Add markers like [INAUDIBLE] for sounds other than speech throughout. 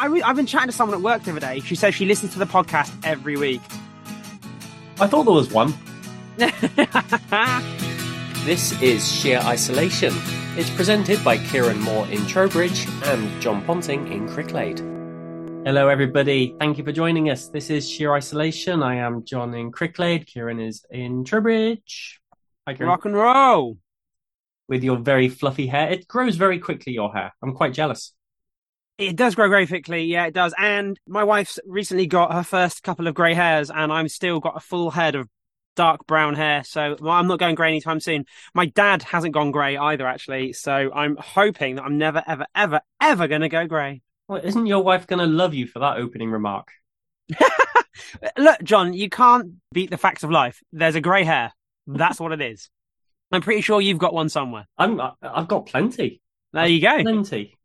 I re- I've been chatting to someone at work the other day. She says she listens to the podcast every week. I thought there was one. [LAUGHS] This is Sheer Isolation. It's presented by Kieran Moore in Trowbridge and John Ponting in Cricklade. Hello, everybody. Thank you for joining us. This is Sheer Isolation. I am John in Cricklade. Kieran is in Trowbridge. Hi, Kieran. Rock and roll. With your very fluffy hair. It grows very quickly, your hair. I'm quite jealous. It does grow very quickly. Yeah, it does. And my wife's recently got her first couple of grey hairs, and I'm still got a full head of dark brown hair. So well, I'm not going grey anytime soon. My dad hasn't gone grey either, actually. So I'm hoping that I'm never, ever, ever, ever going to go grey. Well, isn't your wife going to love you for that opening remark? [LAUGHS] Look, John, you can't beat the facts of life. There's a grey hair. That's what it is. I'm pretty sure you've got one somewhere. I'm, I've got plenty. There you go. Plenty.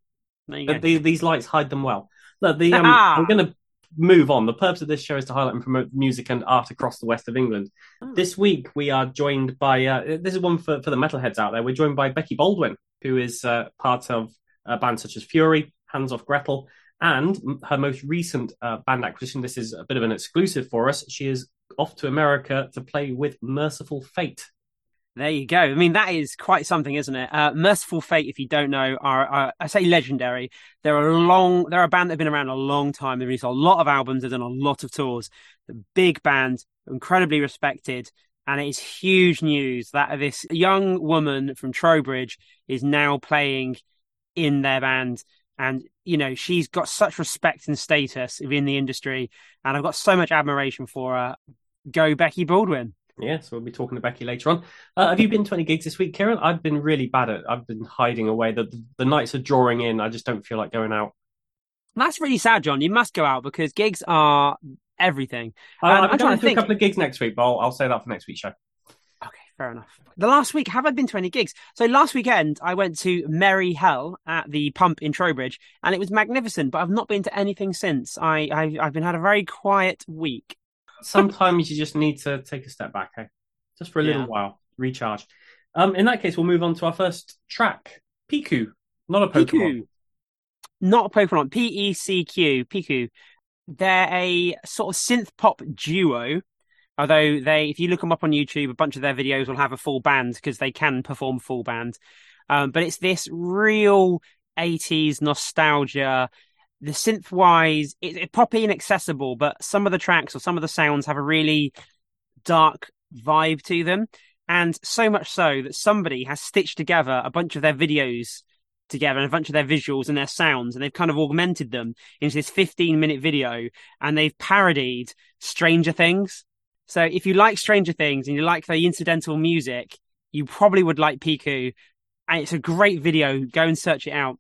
The, these lights hide them well. Look, the, um, I'm going to move on. The purpose of this show is to highlight and promote music and art across the west of England. Oh. This week we are joined by uh, this is one for, for the metalheads out there. We're joined by Becky Baldwin, who is uh, part of uh, bands such as Fury, Hands Off Gretel, and her most recent uh, band acquisition. This is a bit of an exclusive for us. She is off to America to play with Mercyful Fate. There you go. I mean, that is quite something, isn't it? Uh, Mercyful Fate, if you don't know, are, are I say legendary. They're a long, they're a band that've been around a long time. They've released a lot of albums, they've done a lot of tours. The big band, incredibly respected, and it is huge news that this young woman from Trowbridge is now playing in their band. And you know, she's got such respect and status within the industry, and I've got so much admiration for her. Go Becky Baldwin. Yeah, so we'll be talking to Becky later on. Uh, have you been to any gigs this week, Kieran? I've been really bad at. I've been hiding away. The, the the nights are drawing in. I just don't feel like going out. That's really sad, John. You must go out because gigs are everything. Uh, I'm I'm trying going to do a couple of gigs next week, but I'll, I'll say that for next week's show. Okay, fair enough. The last week, have I been to any gigs? So last weekend, I went to Merry Hell at the Pump in Trowbridge, and it was magnificent. But I've not been to anything since. I, I I've been had a very quiet week. Sometimes you just need to take a step back, hey, just for a little Yeah. while, recharge. Um, in that case, we'll move on to our first track, PECQ, not a Pokemon. PECQ. Not a Pokemon. P E C Q. PECQ. They're a sort of synth pop duo. Although they, if you look them up on YouTube, a bunch of their videos will have a full band because they can perform full band. Um, but it's this real 80s nostalgia. The synth wise, it, it poppy and accessible, but some of the tracks or some of the sounds have a really dark vibe to them. And so much so that somebody has stitched together a bunch of their videos together and a bunch of their visuals and their sounds, and they've kind of augmented them into this 15 minute video and they've parodied Stranger Things. So if you like Stranger Things and you like the incidental music, you probably would like PECQ. And it's a great video. Go and search it out.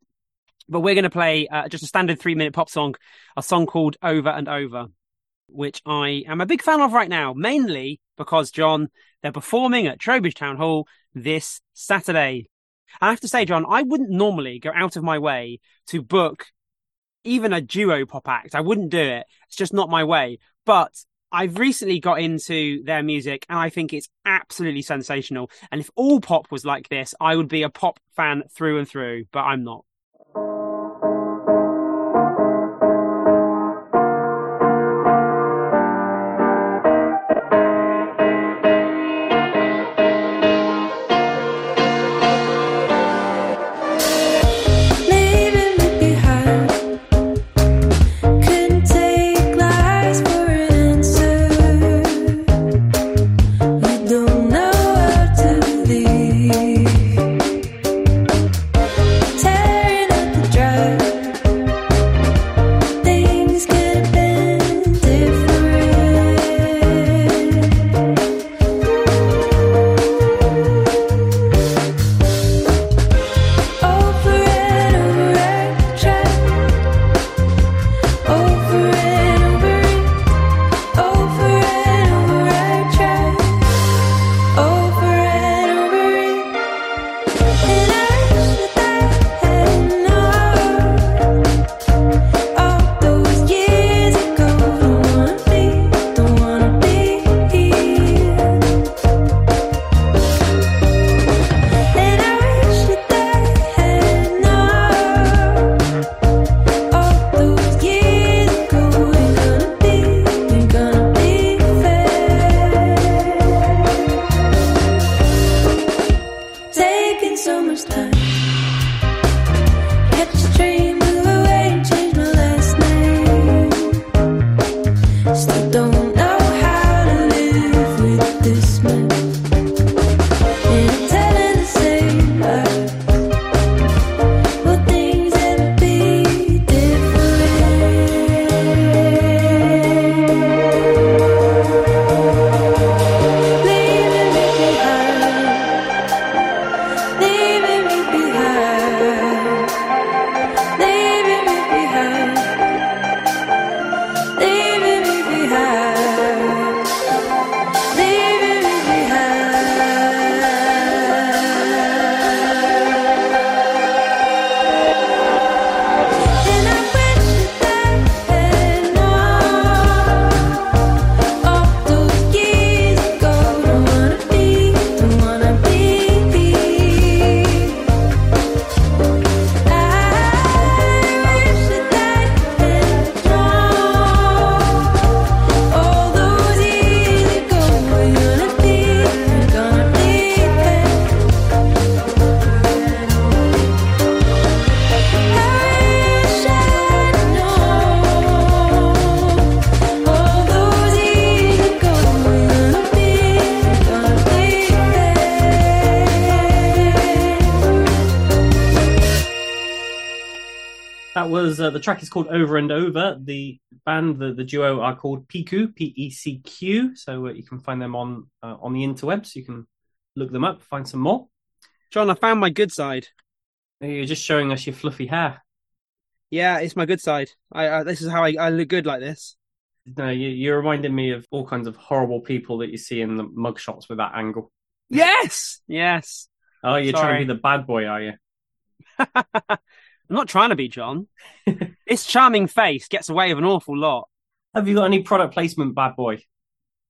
But we're going to play uh, just a standard three minute pop song, a song called Over and Over, which I am a big fan of right now, mainly because, John, they're performing at Trowbridge Town Hall this Saturday. I have to say, John, I wouldn't normally go out of my way to book even a duo pop act. I wouldn't do it. It's just not my way. But I've recently got into their music and I think it's absolutely sensational. And if all pop was like this, I would be a pop fan through and through, but I'm not. Track is called Over and Over. The band, the, the duo, are called PECQ, P E C Q. So uh, you can find them on uh, on the interwebs. You can look them up, find some more. John, I found my good side. You're just showing us your fluffy hair. Yeah, it's my good side. I, I this is how I, I look good like this. No, you, you're reminding me of all kinds of horrible people that you see in the mugshots with that angle. Yes, yes. Oh, you're trying to be the bad boy, are you? [LAUGHS] I'm not trying to be John. [LAUGHS] Its charming face gets away with an awful lot. Have you got any product placement, bad boy?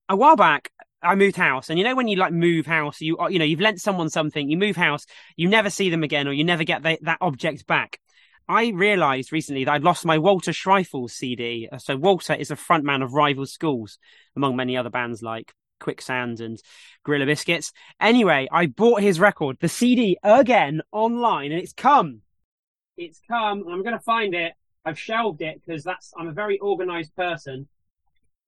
A while back, I moved house, and you know when you like move house, you you know you've lent someone something, you move house, you never see them again, or you never get the, that object back. I realised recently that I'd lost my Walter Schreifel CD. Uh, So Walter is a frontman of Rival Schools, among many other bands like Quicksand and Gorilla Biscuits. Anyway, I bought his record, the CD, again online, and it's come. It's come. I'm going to find it. I've shelved it because that's I'm a very organised person.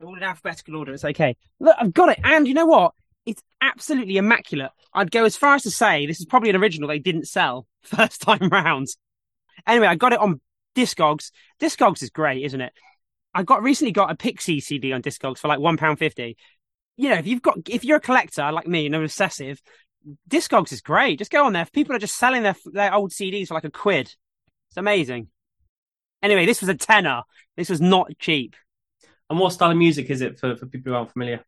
All in alphabetical order. It's okay. Look, I've got it, and you know what? It's absolutely immaculate. I'd go as far as to say this is probably an original they didn't sell [LAUGHS] first time round. Anyway, I got it on Discogs. Discogs is great, isn't it? I got recently got a Pixie CD on Discogs for like one pound fifty. You know, if you've got if you're a collector like me and an obsessive, Discogs is great. Just go on there. People are just selling their their old CDs for like a quid. It's amazing. Anyway, this was a tenner. This was not cheap. And what style of music is it for, for people who aren't familiar?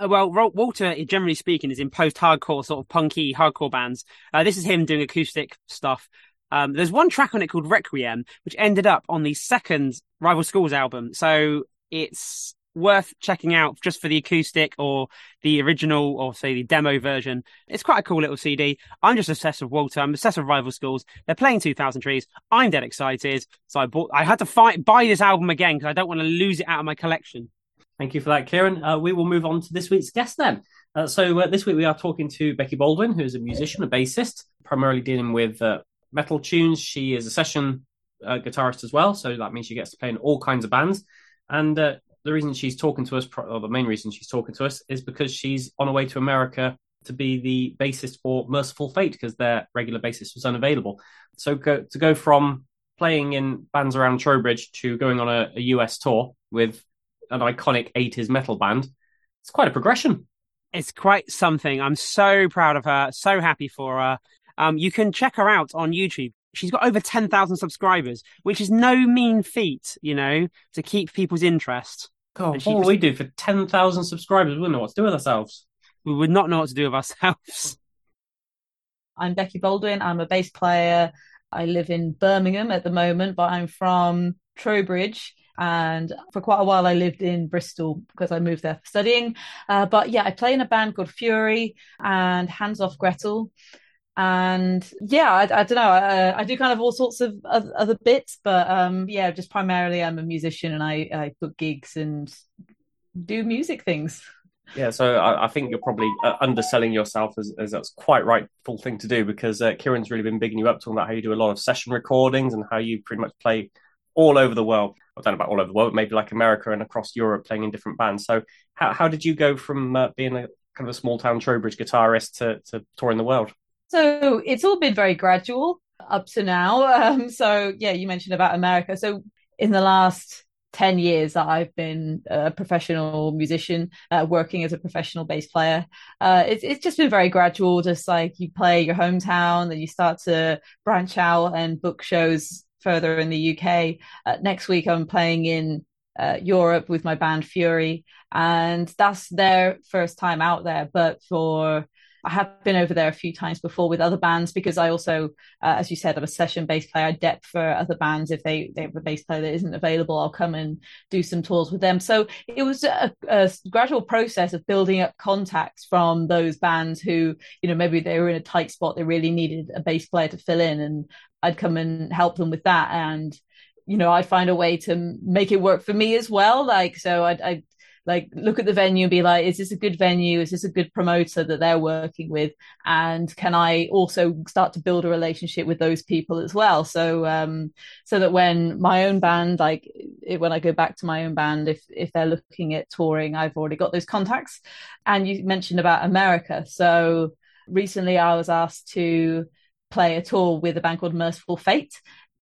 Uh, well, Walter, generally speaking, is in post-hardcore, sort of punky hardcore bands. Uh, this is him doing acoustic stuff. Um, there's one track on it called Requiem, which ended up on the second Rival Schools album. So it's worth checking out just for the acoustic or the original or say the demo version. It's quite a cool little CD. I'm just obsessed with Walter. I'm obsessed with Rival Schools. They're playing 2000 Trees. I'm dead excited. So I bought, I had to fight, buy this album again because I don't want to lose it out of my collection. Thank you for that, Kieran. Uh, we will move on to this week's guest then. Uh, so uh, this week we are talking to Becky Baldwin, who is a musician, a bassist, primarily dealing with uh, metal tunes. She is a session uh, guitarist as well, so that means she gets to play in all kinds of bands. And uh, the reason she's talking to us, or the main reason she's talking to us, is because she's on her way to America to be the bassist for Mercyful Fate because their regular bassist was unavailable. So go, to go from playing in bands around Trowbridge to going on a, a US tour with an iconic 80s metal band, it's quite a progression. it's quite something. I'm so proud of her, so happy for her. Um, you can check her out on YouTube. She's got over 10,000 subscribers, which is no mean feat, you know, to keep people's interest. God, what would we do for 10,000 subscribers? We wouldn't know what to do with ourselves. We would not know what to do with ourselves. [LAUGHS] I'm Becky Baldwin. I'm a bass player. I live in Birmingham at the moment, but I'm from Trowbridge. And for quite a while, I lived in Bristol because I moved there for studying. Uh, but yeah, I play in a band called Fury and Hands Off Gretel. And yeah, I, I don't know. I, I do kind of all sorts of other, other bits, but um, yeah, just primarily I'm a musician and I, I book gigs and do music things. Yeah, so I, I think you're probably uh, underselling yourself as, as that's quite rightful thing to do because uh, Kieran's really been bigging you up, talking about how you do a lot of session recordings and how you pretty much play all over the world. I don't know about all over the world, maybe like America and across Europe, playing in different bands. So how how did you go from uh, being a kind of a small town Trowbridge guitarist to to touring the world? So it's all been very gradual up to now. [LAUGHS] Um, so yeah, you mentioned about America. So in the last 10 years that I've been a professional musician, uh, working as a professional bass player, uh, it's, it's just been very gradual. Just like you play your hometown, then you start to branch out and book shows further in the UK. Uh, next week, I'm playing in uh, Europe with my band Fury, and that's their first time out there. But for I have been over there a few times before with other bands because I also, uh, as you said, I'm a session bass player. I depth for other bands. If they, they have a bass player that isn't available, I'll come and do some tours with them. So it was a, a gradual process of building up contacts from those bands who, you know, maybe they were in a tight spot. They really needed a bass player to fill in and I'd come and help them with that. And, you know, I'd find a way to make it work for me as well. Like, so I'd, I'd like look at the venue and be like is this a good venue? Is this a good promoter that they're working with? And can i also start to build a relationship with those people as well? So um so that when my own band like it, when i go back to my own band if if they're looking at touring i've already got those contacts. And you mentioned about america. So recently i was asked to play a tour with a band called mercyful fate.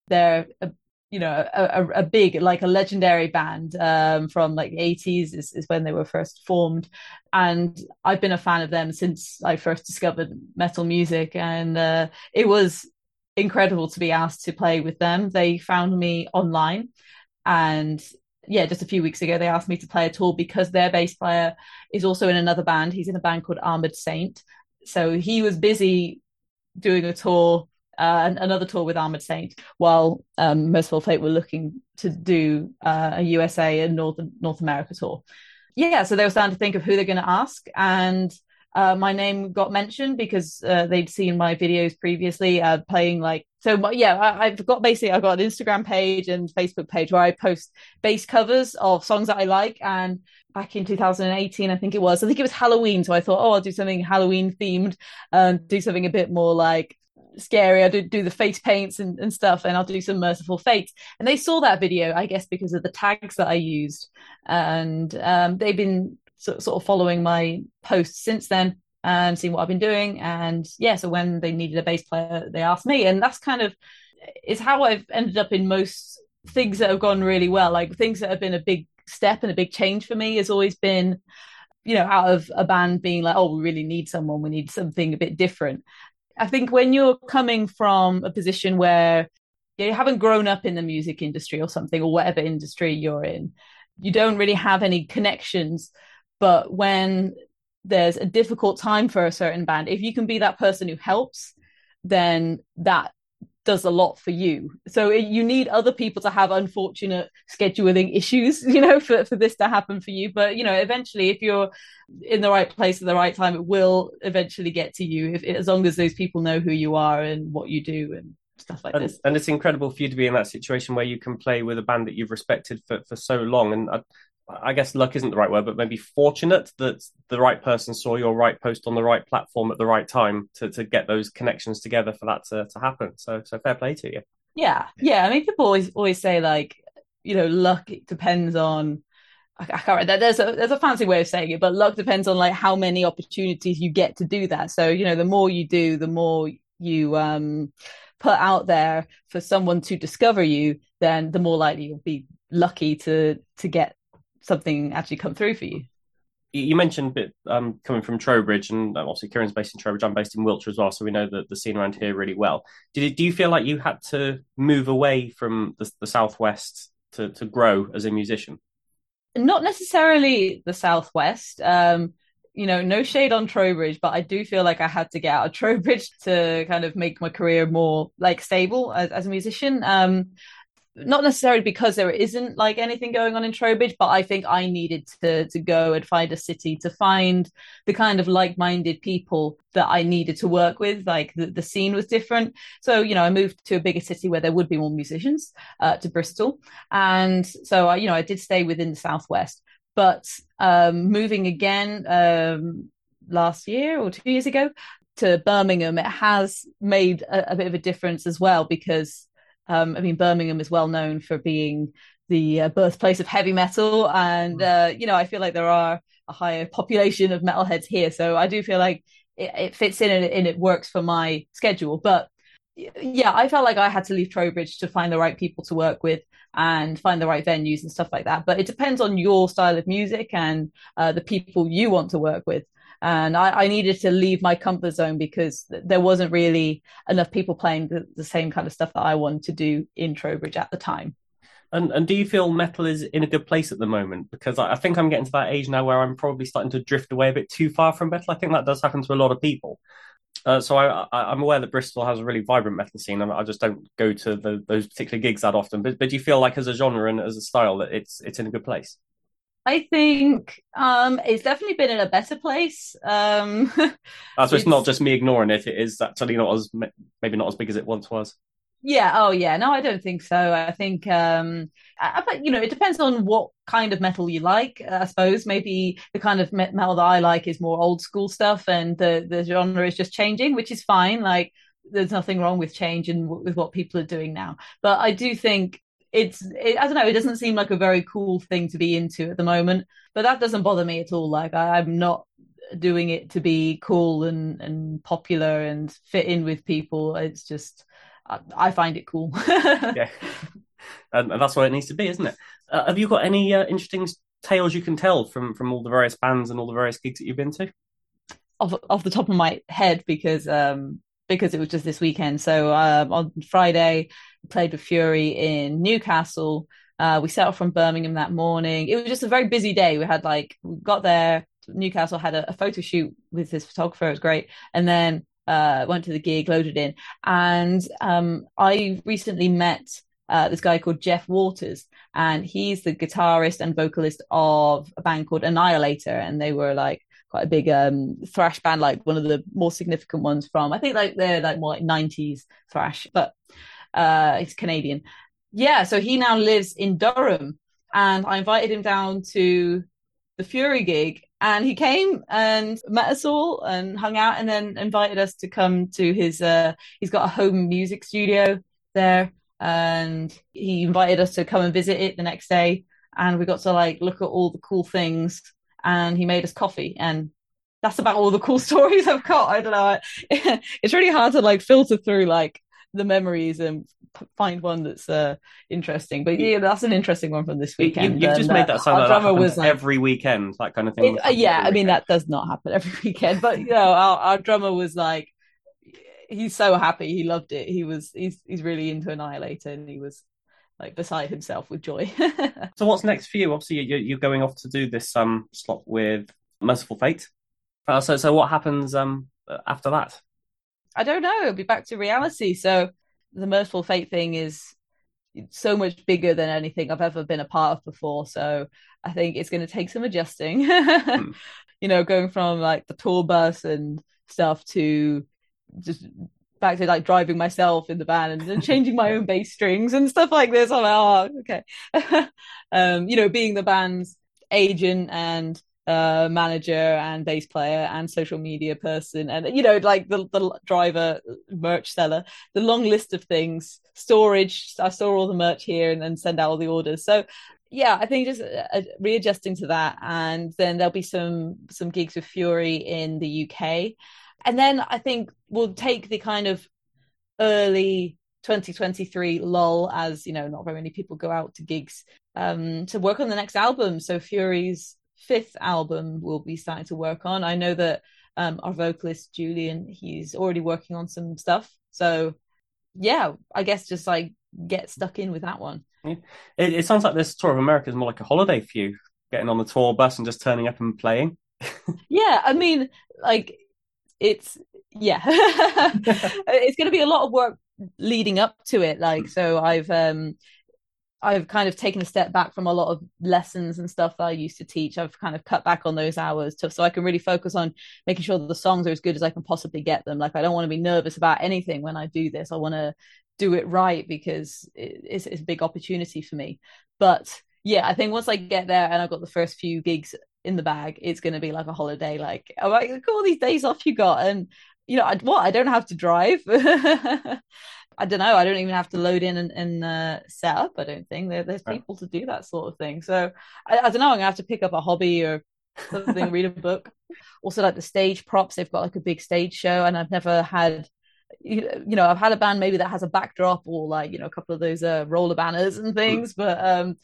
They're a you know a, a, big like a legendary band um, from like the 80s is, is when they were first formed. And i've been a fan of them since i first discovered metal music. And uh, it was incredible to be asked to play with them. They found me online. And yeah just a few weeks ago they asked me to play a tour because their bass player is also in another band. He's in a band called armored saint. So he was busy doing a tour uh, another tour with Armored Saint, while um, Mercyful Fate were looking to do uh, a USA and North North America tour. Yeah, so they were starting to think of who they're going to ask, and uh, my name got mentioned because uh, they'd seen my videos previously uh, playing like so. Yeah, I, have got basically I've got an Instagram page and Facebook page where I post bass covers of songs that I like, and back in 2018, I think it was. I think it was Halloween, so I thought, oh, I'll do something Halloween themed, and do something a bit more like scary. I do do the face paints and, and stuff, and I'll do some mercyful fates. And they saw that video, I guess, because of the tags that I used, and um, they've been sort, sort of following my posts since then and seeing what I've been doing. And yeah, so when they needed a bass player, they asked me, and that's kind of is how I've ended up in most things that have gone really well. Like things that have been a big step and a big change for me has always been you know, out of a band being like, oh, we really need someone, we need something a bit different. I think when you're coming from a position where you haven't grown up in the music industry or something, or whatever industry you're in, you don't really have any connections. But when there's a difficult time for a certain band, if you can be that person who helps, then that does a lot for you. So you need other people to have unfortunate scheduling issues, [LAUGHS] you know, for, for this to happen for you. But, you know, eventually, if you're in the right place at the right time, it will eventually get to you if, as long as those people know who you are and what you do and stuff like and, this. And it's incredible for you to be in that situation where you can play with a band that you've respected for, for so long. And I, I guess luck isn't the right word, but maybe fortunate that the right person saw your right post on the right platform at the right time to, to get those connections together for that to, to happen. So so fair play to you. Yeah, yeah. I mean, people always always say like, you know, luck depends on. I, I can't. There's a there's a fancy way of saying it, but luck depends on like how many opportunities you get to do that. So you know, the more you do, the more you um put out there for someone to discover you, then the more likely you'll be lucky to to get something actually come through for you. You mentioned bit um, coming from Trowbridge, and um, obviously Kieran's based in Trowbridge. I'm based in Wiltshire as well, so we know the, the scene around here really well. Did it, do you feel like you had to move away from the, the southwest to to grow as a musician? Not necessarily the southwest. Um, you know, no shade on Trowbridge, but I do feel like I had to get out of [LAUGHS] Trowbridge to kind of make my career more like stable as, as a musician. Um, not necessarily because there isn't like anything going on in Trowbridge, but I think I needed to to go and find a city to find the kind of like-minded people that I needed to work with. Like the, the scene was different, so you know I moved to a bigger city where there would be more musicians, uh, to Bristol, and so I you know I did stay within the southwest, but um, moving again um, last year or two years ago to Birmingham, it has made a, a bit of a difference as well because um, I mean, Birmingham is well known for being the uh, birthplace of heavy metal, and uh, you know, I feel like there are a higher population of metalheads here, so I do feel like it, it fits in and it, and it works for my schedule. But yeah, I felt like I had to leave Trowbridge to find the right people to work with and find the right venues and stuff like that. But it depends on your style of music and uh, the people you want to work with and I, I, needed to leave my comfort zone because there wasn't really enough people playing the, the, same kind of stuff that I wanted to do in Trowbridge at the time. And and do you feel metal is in a good place at the moment? Because I, I think I'm getting to that age now where I'm probably starting to drift away a bit too far from metal. I think that does happen to a lot of people. Uh, so I, am aware that Bristol has a really vibrant metal scene. I, I just don't go to the, those particular gigs that often. But, but do you feel like as a genre and as a style that it's it's in a good place? I think um, it's definitely been in a better place. Um, [LAUGHS] uh, so it's, not just me ignoring it; it is actually not as maybe not as big as it once was. Yeah. Oh, yeah. No, I don't think so. I think, um, I, but you know, it depends on what kind of metal you like. I suppose maybe the kind of metal that I like is more old school stuff, and the the genre is just changing, which is fine. Like, there's nothing wrong with change and with what people are doing now. But I do think it's it, I don't know. It doesn't seem like a very cool thing to be into at the moment, but that doesn't bother me at all. Like I, I'm not doing it to be cool and and popular and fit in with people. It's just I, I find it cool. [LAUGHS] yeah. and, and that's what it needs to be, isn't it? Uh, have you got any uh, interesting tales you can tell from from all the various bands and all the various gigs that you've been to? off off the top of my head because um because it was just this weekend. So um, on Friday, played with Fury in Newcastle. Uh, we set off from Birmingham that morning. It was just a very busy day. We had like we got there. Newcastle had a, a photo shoot with his photographer. It was great, and then uh, went to the gig, loaded in, and um, I recently met uh, this guy called Jeff Waters, and he's the guitarist and vocalist of a band called Annihilator, and they were like quite a big um, thrash band, like one of the more significant ones from I think like they're like more like nineties thrash, but uh, he's Canadian. Yeah, so he now lives in Durham, and I invited him down to the Fury gig, and he came and met us all and hung out, and then invited us to come to his. Uh, he's got a home music studio there, and he invited us to come and visit it the next day, and we got to like look at all the cool things, and he made us coffee, and that's about all the cool [LAUGHS] stories I've got. I don't know. [LAUGHS] it's really hard to like filter through like the memories and p- find one that's uh interesting. But yeah, that's an interesting one from this weekend. You, have just And, made uh, that sound like that drummer was like, every weekend, that kind of thing. it- uh, yeah, I mean that does not happen every [LAUGHS] weekend, but you know, our, our drummer was like, he's so happy, he loved it. He was, he's he's really into Annihilator, and he was like beside himself with joy. [LAUGHS] So what's next for you? Obviously, you're, you're going off to do this um slot with Mercyful Fate. Uh, so so what happens um after that? I don't know. It'll be back to reality. So the Mercyful Fate thing is so much bigger than anything I've ever been a part of before. So I think it's going to take some adjusting. [LAUGHS] You know, going from like the tour bus and stuff to just back to like driving myself in the van and, and changing my own bass strings and stuff like this. I'm like, oh, okay. [LAUGHS] um, you know, being the band's agent and uh, manager and bass player and social media person and you know like the the driver merch seller the long list of things storage i store all the merch here and then send out all the orders. So yeah i think just uh, readjusting to that and then there'll be some some gigs with fury in the uk and then i think we'll take the kind of early 2023 lull as you know not very many people go out to gigs um to work on the next album. So fury's fifth album we'll be starting to work on. I know that um our vocalist julian he's already working on some stuff. So yeah i guess just like get stuck in with that one. It, it sounds like this tour of America is more like a holiday for you, getting on the tour bus and just turning up and playing. [LAUGHS] yeah i mean like it's yeah. [LAUGHS] [LAUGHS] It's going to be a lot of work leading up to it like so i've um i've kind of taken a step back from a lot of lessons and stuff that i used to teach. I've kind of cut back on those hours to, so i can really focus on making sure that the songs are as good as i can possibly get them. Like i don't want to be nervous about anything when i do this. I want to do it right because it, it's, it's a big opportunity for me. But yeah i think once i get there and i've got the first few gigs in the bag it's going to be like a holiday. Like i'm like look at all these days off you got. And you know I, what i don't have to drive? [LAUGHS] I don't know. I don't even have to load in and, and uh, set up i don't think. There, there's people to do that sort of thing. So I, I don't know i'm gonna have to pick up a hobby or something read a book. Also like the stage props they've got like a big stage show and i've never had you you know, I've had a band maybe that has a backdrop or like, you know, a couple of those uh, roller banners and things, but um,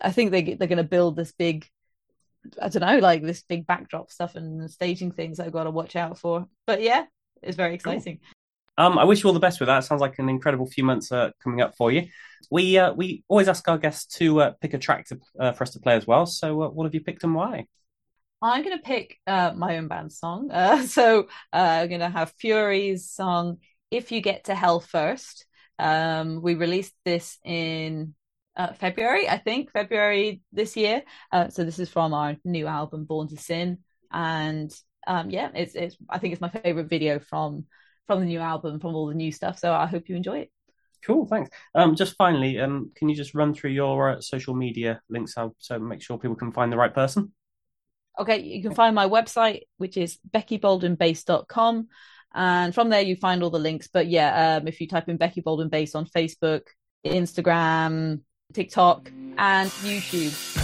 I think they they're going to build this big, I don't know, like this big backdrop stuff and staging things I've got to watch out for. But yeah, it's very exciting. Um, I wish you all the best with that. Sounds like an incredible few months uh, coming up for you. We uh, we always ask our guests to uh, pick a track to, uh, for us to play as well. So, uh, what have you picked and why? I'm going to pick uh, my own band song. Uh, [LAUGHS] so uh, I'm going to have Fury's song "If You Get to Hell First. Um, we released this in uh, February, I think, February this year. Uh, so this is from our new album "Born to Sin," and um, yeah, it's it's. I think it's my favorite video from from the new album, from all the new stuff. So I hope you enjoy it. Cool, thanks. Um, just finally, um, can you just run through your uh, social media links out so make sure people can find the right person? Okay, you can find my website, which is beckybaldwinbass.com. And from there, you find all the links. But yeah, um, if you type in Becky Baldwin Bass on Facebook, Instagram, TikTok, and YouTube.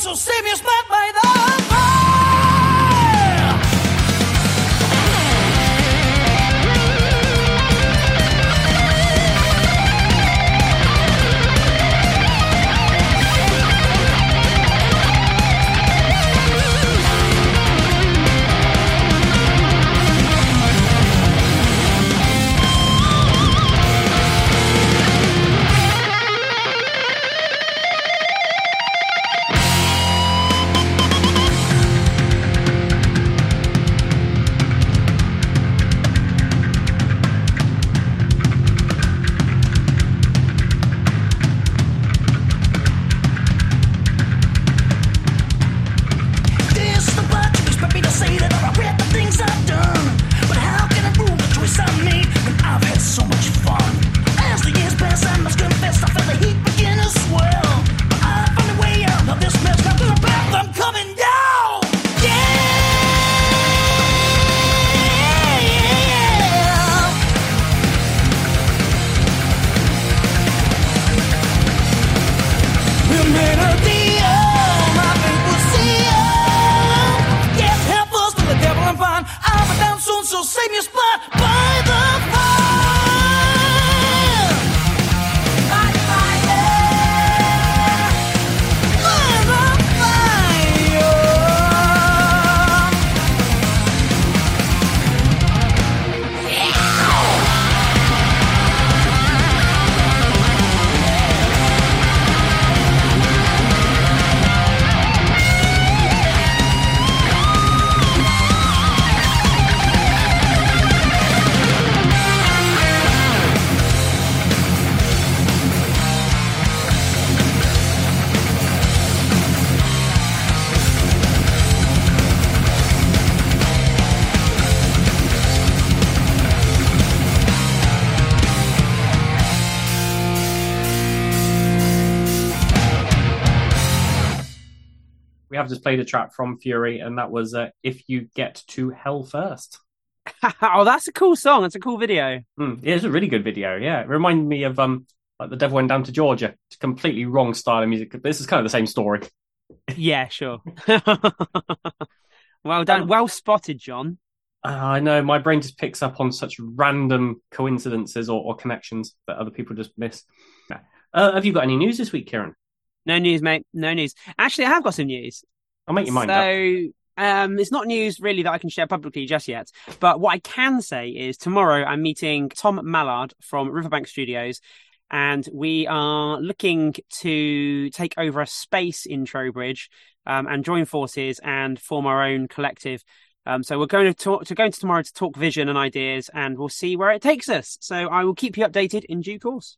Be down soon, just played a track from Fury, and that was uh, "If You Get to Hell First. [LAUGHS] oh, that's a cool song. It's a cool video. Hmm, it is a really good video. Yeah, it reminded me of um, like the Devil Went Down to Georgia. It's a completely wrong style of music. but This is kind of the same story. [LAUGHS] Yeah, sure. [LAUGHS] well done. Um, well spotted, John. Uh, I know my brain just picks up on such random coincidences or, or connections that other people just miss. Uh, have you got any news this week, Kieran? No news, mate. No news. Actually, I have got some news. I'll make your mind so, up. um, it's not news really that I can share publicly just yet. But what I can say is tomorrow I'm meeting Tom Mallard from Riverbank Studios, and we are looking to take over a space in Trowbridge um, and join forces and form our own collective. Um, so we're going to talk to going to tomorrow to talk vision and ideas, and we'll see where it takes us. So I will keep you updated in due course.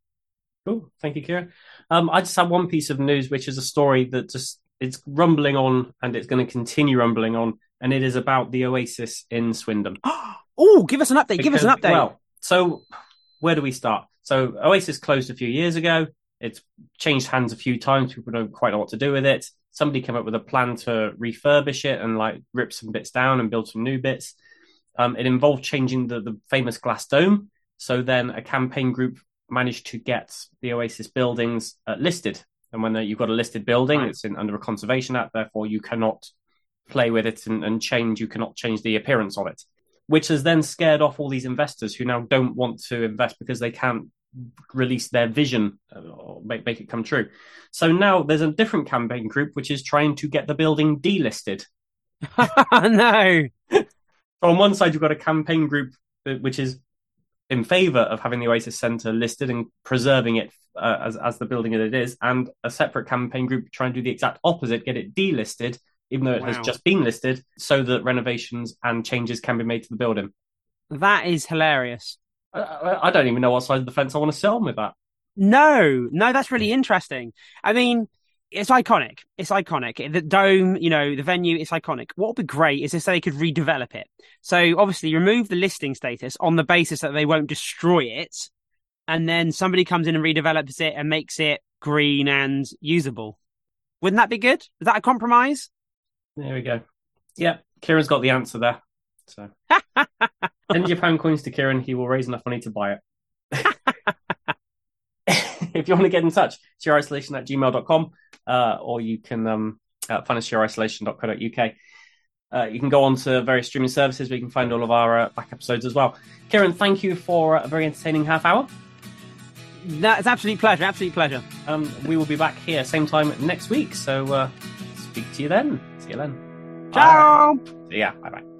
Cool. Thank you, Kira. Um, I just have one piece of news, which is a story that just it's rumbling on and it's going to continue rumbling on, and it is about the Oasis in Swindon. [GASPS] oh, give us an update. give us an update. Well, so where do we start? So Oasis closed a few years ago. It's changed hands a few times. People don't quite know what to do with it. Somebody came up with a plan to refurbish it and like rip some bits down and build some new bits. Um, it involved changing the, the famous glass dome. So then a campaign group managed to get the Oasis buildings uh, listed. And when uh, you've got a listed building, Right. it's in under a conservation act. Therefore, you cannot play with it and, and change. You cannot change the appearance of it, which has then scared off all these investors who now don't want to invest because they can't release their vision uh, or make, make it come true. So now there's a different campaign group which is trying to get the building delisted. [LAUGHS] no. So [LAUGHS] on one side, you've got a campaign group which is in favour of having the Oasis Centre listed and preserving it uh, as as the building that it is, and a separate campaign group trying to do the exact opposite, get it delisted, even though it Wow. has just been listed, so that renovations and changes can be made to the building. That is hilarious. I, I, I don't even know what side of the fence I want to sit on with that. No, no, that's really interesting. I mean, it's iconic. It's iconic. The dome, you know, the venue, it's iconic. What would be great is if they could redevelop it. So obviously remove the listing status on the basis that they won't destroy it. And then somebody comes in and redevelops it and makes it green and usable. Wouldn't that be good? Is that a compromise? There we go. Yeah, Kieran's got the answer there. So [LAUGHS] send your pound coins to Kieran. He will raise enough money to buy it. If you want to get in touch, it's isolation at gmail.com uh, or you can um, uh, find us isolation.co.uk. Uh, you can go on to various streaming services where you can find all of our uh, back episodes as well. Kieran, thank you for a very entertaining half hour. That's absolute pleasure. Absolute pleasure. Um, we will be back here same time next week. So uh, speak to you then. See you then. Ciao. See ya. Bye bye.